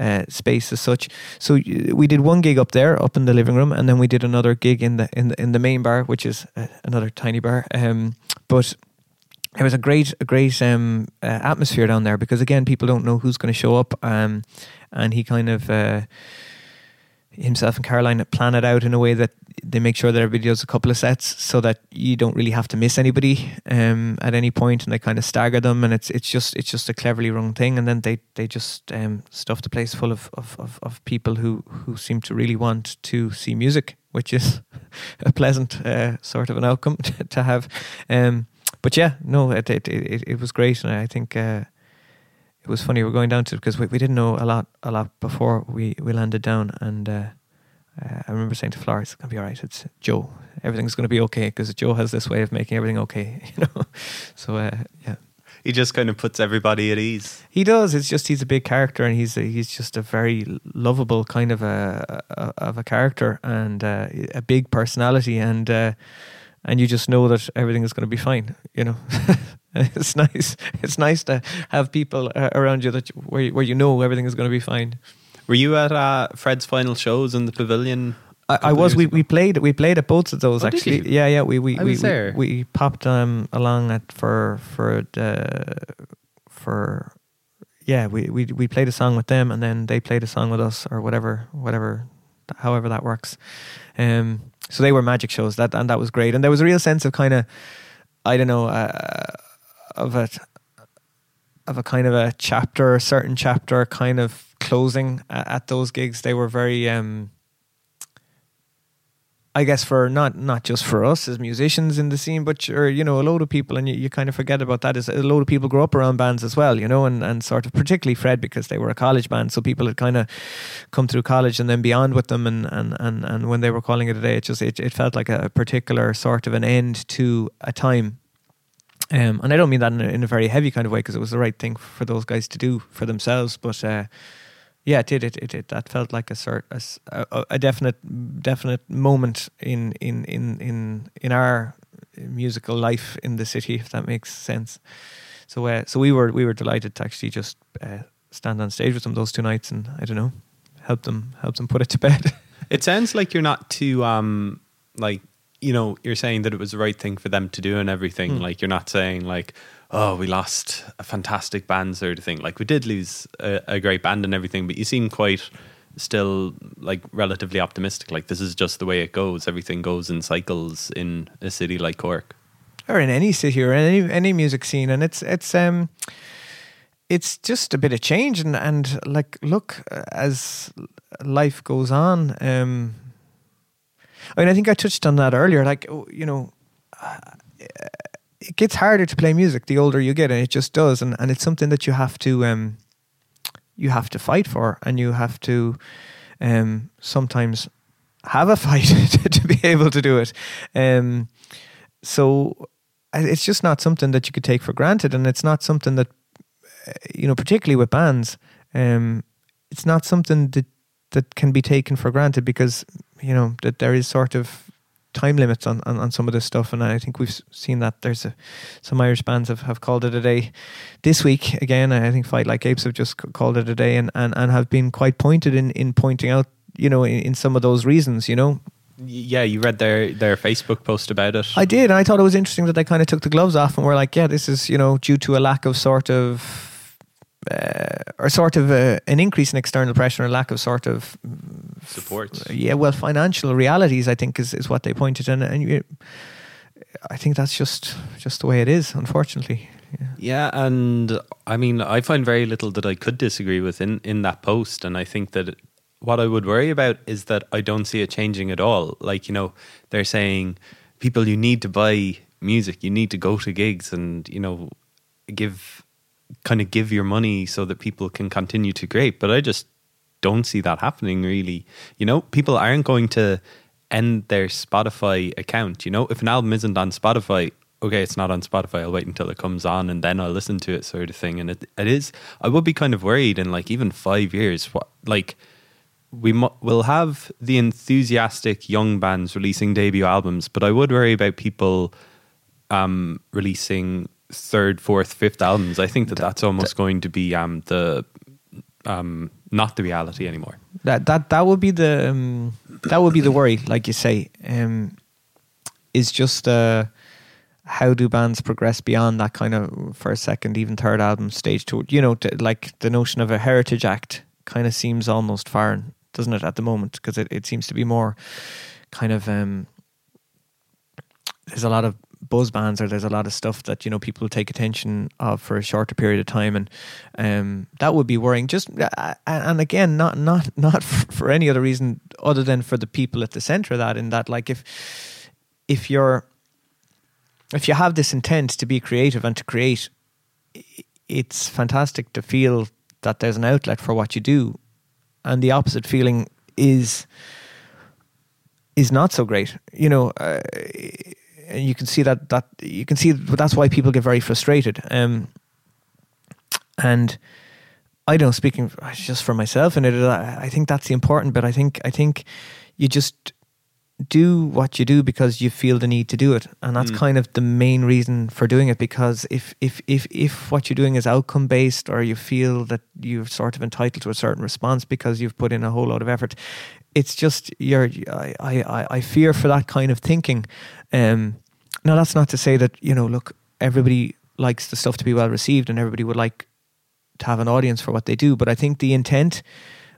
uh, space as such. So we did one gig up there, up in the living room, and then we did another gig in the in the in the main bar, which is uh, another tiny bar. Um, but it was a great, a great um, uh, atmosphere down there because again, people don't know who's going to show up, um, and he kind of uh, himself and Caroline plan it out in a way that they make sure that everybody does a couple of sets so that you don't really have to miss anybody um, at any point, and they kind of stagger them, and it's it's just it's just a cleverly run thing, and then they they just um, stuff the place full of, of, of, of people who who seem to really want to see music, which is a pleasant uh, sort of an outcome to have. Um, but yeah, no, it it, it, it was great, and I think uh, it was funny. We are going down to because we, we didn't know a lot a lot before we, we landed down, and uh, uh, I remember saying to Flora, "It's gonna be all right. It's Joe. Everything's gonna be okay because Joe has this way of making everything okay." You know, so uh, yeah. He just kind of puts everybody at ease. He does. It's just he's a big character, and he's a, he's just a very lovable kind of a, a of a character and uh, a big personality, and uh, and you just know that everything is going to be fine. You know, it's nice. It's nice to have people uh, around you that where where you know everything is going to be fine. Were you at uh, Fred's final shows in the pavilion? I, I was. We, we played. We played at both of those oh, actually. Yeah, yeah. We we I we, we, we popped um along at for for the for yeah we we we played a song with them and then they played a song with us or whatever whatever however that works. Um, so they were magic shows that and that was great and there was a real sense of kind of I don't know uh, of a of a kind of a chapter, a certain chapter kind of closing at, at those gigs. They were very um, I guess for not not just for us as musicians in the scene, but or, you know a load of people, and you, you kind of forget about that. Is a load of people grow up around bands as well, you know, and, and sort of particularly Fred because they were a college band, so people had kind of come through college and then beyond with them, and and and, and when they were calling it a day, it just it, it felt like a particular sort of an end to a time. Um, and I don't mean that in a, in a very heavy kind of way because it was the right thing for those guys to do for themselves, but. Uh, yeah, it did. It, it, it that felt like a sort a, a definite definite moment in in in in in our musical life in the city, if that makes sense. So, uh, so we were we were delighted to actually just uh, stand on stage with them those two nights, and I don't know, help them help them put it to bed. it sounds like you're not too um like you know you're saying that it was the right thing for them to do and everything. Mm. Like you're not saying like oh we lost a fantastic band sort of thing. Like we did lose a, a great band and everything, but you seem quite still like relatively optimistic. Like this is just the way it goes. Everything goes in cycles in a city like Cork. or in any city or any any music scene, and it's it's um it's just a bit of change and and like look as life goes on. Um, I mean, I think I touched on that earlier. Like you know. It gets harder to play music the older you get, and it just does, and, and it's something that you have to um, you have to fight for, and you have to um, sometimes have a fight to, be able to do it. Um, so it's just not something that you could take for granted, and it's not something that uh, you know, particularly with bands, um, it's not something that that can be taken for granted because you know that there is sort of time limits on, on, on some of this stuff, and I think we've seen that there's a, some Irish bands have, have called it a day this week again. I think Fight Like Apes have just called it a day, and, and, and have been quite pointed in, in pointing out you know in, in some of those reasons. You know, Yeah, you read their their Facebook post about it. I did, and I thought it was interesting that they kind of took the gloves off and were like, "Yeah, this is you know due to a lack of sort of." Uh, or sort of uh an increase in external pressure and lack of sort of Support. yeah well financial realities I think is, is what they pointed and, and you, I think that's just just the way it is unfortunately Yeah, and I mean, I find very little that I could disagree with in, in that post. And I think that what I would worry about is that I don't see it changing at all. Like, you know, they're saying, people, you need to buy music, you need to go to gigs and, you know, give kind of give your money so that people can continue to create. But I just don't see that happening really. You know, people aren't going to end their Spotify account. You know, if an album isn't on Spotify, okay, it's not on Spotify. I'll wait until it comes on and then I'll listen to it, sort of thing. And it, it is. I would be kind of worried in like even five years. What like we mu- will have the enthusiastic young bands releasing debut albums, but I would worry about people um, releasing third, fourth, fifth albums. I think that that's almost going to be um, the um, not the reality anymore. that that that would be the um, that would be the worry like you say um, is just uh, how do bands progress beyond that kind of first second even third album stage to you know to, like the notion of a heritage act kind of seems almost foreign doesn't it at the moment because it, it seems to be more kind of um, there's a lot of buzz bands or there's a lot of stuff that you know people take attention of for a shorter period of time. And um, that would be worrying. Just uh, and again not not not for any other reason other than for the people at the center of that in that like if if you're if you have this intent to be creative and to create it's fantastic to feel that there's an outlet for what you do. And the opposite feeling is is not so great. You know uh, and you can see that that you can see that's why people get very frustrated um and I don't know, speaking just for myself and it I I think that's the important bit I think I think you just do what you do because you feel the need to do it and that's Mm. kind of the main reason for doing it because if if if if what you're doing is outcome based or you feel that you're sort of entitled to a certain response because you've put in a whole lot of effort it's just you're I I I- fear for that kind of thinking. Um now that's not to say that you know look everybody likes the stuff to be well received and everybody would like to have an audience for what they do but I think the intent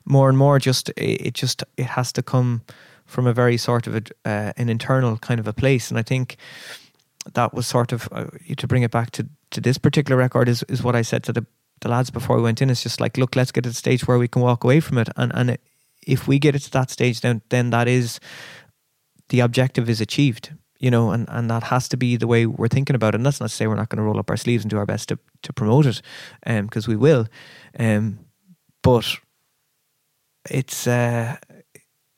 more and more just it it just it has to come from a very sort of a, uh, an internal kind of a place. And I think that was sort of uh, to bring it back to to this particular record is is what I said to the the lads before we went in. It's just like look let's get to the stage where we can walk away from it. And and it, if we get it to that stage then then that is the objective is achieved you know and and that has to be the way we're thinking about it and that's not to say we're not going to roll up our sleeves and do our best to to promote it um because we will um but it's uh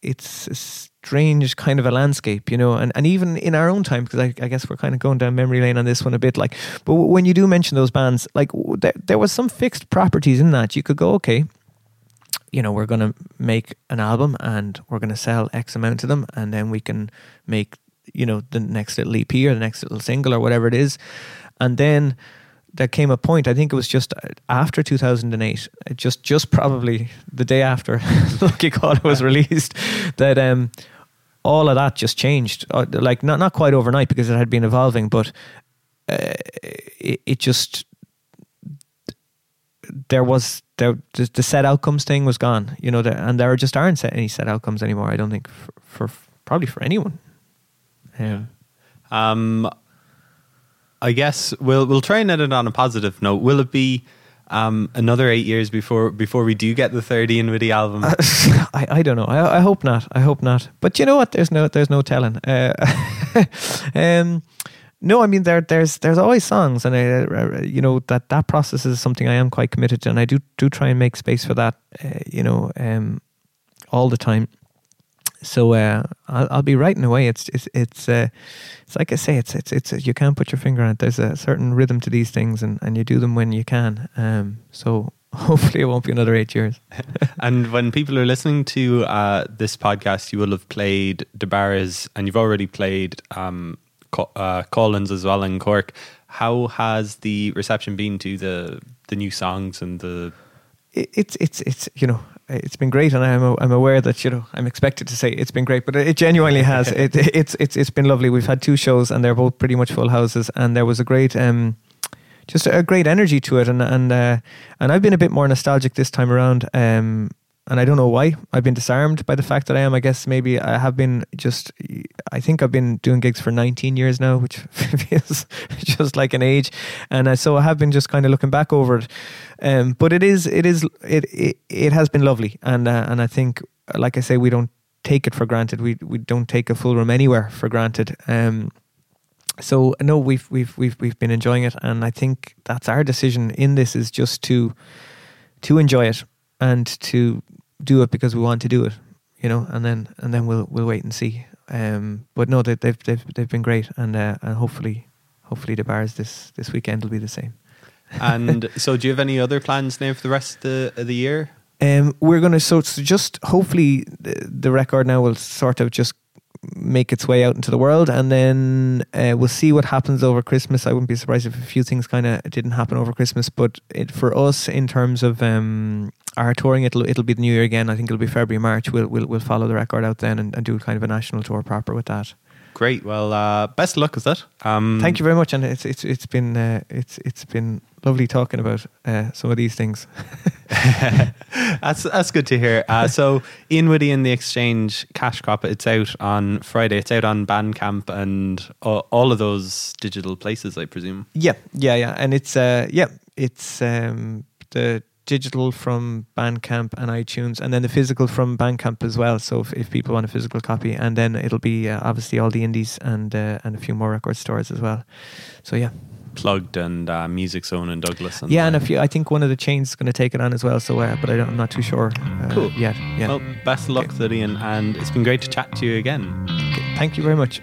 it's a strange kind of a landscape, you know, and, and even in our own time, because I, I guess we're kind of going down memory lane on this one a bit. Like, but when you do mention those bands, like there, there was some fixed properties in that. You could go, okay, you know, we're going to make an album and we're going to sell X amount of them, and then we can make you know the next little EP or the next little single or whatever it is, and then there came a point. I think it was just after 2008, just just probably the day after Lucky Caller was released, that um, all of that just changed. Uh, like not not quite overnight because it had been evolving, but uh, it, it just there was there the, the set outcomes thing was gone. You know, there, and there just aren't set, any set outcomes anymore. I don't think for, for probably for anyone. Yeah. Um, I guess we'll we'll try and end it on a positive note. Will it be um, another eight years before before we do get the third Ian Whitty album? Uh, I, I don't know. I, I hope not. I hope not. But you know what? There's no there's no telling. Uh, um, no, I mean there there's there's always songs, and I, uh, you know that that process is something I am quite committed to, and I do do try and make space for that. Uh, you know, um, all the time. So uh, I'll, I'll, be writing away. It's it's it's uh, it's like I say. It's it's it's you can't put your finger on it. There's a certain rhythm to these things, and, and you do them when you can. Um, so hopefully it won't be another eight years. and when people are listening to uh, this podcast, you will have played DeBarras, and you've already played um, uh, Collins as well in Cork. How has the reception been to the the new songs and the? It's it's it's you know it's been great, and I'm I'm aware that you know I'm expected to say it's been great, but it genuinely has. it, it's it's it's been lovely. We've had two shows, and they're both pretty much full houses, and there was a great um, just a great energy to it, and and uh, and I've been a bit more nostalgic this time around. Um, and I don't know why. I've been disarmed by the fact that I am. I guess maybe I have been just. I think I've been doing gigs for 19 years now, which feels just like an age, and uh, so I have been just kind of looking back over it. Um, but it is, it is, it it, it has been lovely, and uh, and I think, like I say, we don't take it for granted. We we don't take a full room anywhere for granted. Um, so no, we've we've we've we've been enjoying it, and I think that's our decision in this is just to to enjoy it and to do it because we want to do it, you know, and then and then we'll we'll wait and see. Um, but no, they, they've they've they've been great, and uh, and hopefully hopefully DeBarras this this weekend will be the same. and so, do you have any other plans now for the rest of the, of the year? Um, we're going to so, so just hopefully the, the record now will sort of just make its way out into the world, and then uh, we'll see what happens over Christmas. I wouldn't be surprised if a few things kind of didn't happen over Christmas, but it, for us, in terms of um, our touring, it'll it'll be the new year again. I think it'll be February, March. We'll we'll, we'll follow the record out then and, and do kind of a national tour proper with that. Great. Well, uh, best luck with that. Um, Thank you very much, and it's it's it's been uh, it's it's been lovely talking about uh, some of these things. that's that's good to hear. Uh, so Ian Whitty and the Exchange Cash Crop, it's out on Friday. It's out on Bandcamp and all, all of those digital places, I presume. Yeah, yeah, yeah, and it's uh, yeah, it's um, the digital from Bandcamp and iTunes, and then the physical from Bandcamp as well. So if, if people want a physical copy, and then it'll be uh, obviously all the indies and uh, and a few more record stores as well. So yeah, Plugd and uh, Music Zone in Douglas. And yeah, and a few. I think one of the chains is going to take it on as well. So, uh, but I am not too sure. Uh, cool. Yet. Yeah. Well, best of luck, okay. And it's been great to chat to you again. Okay. Thank you very much.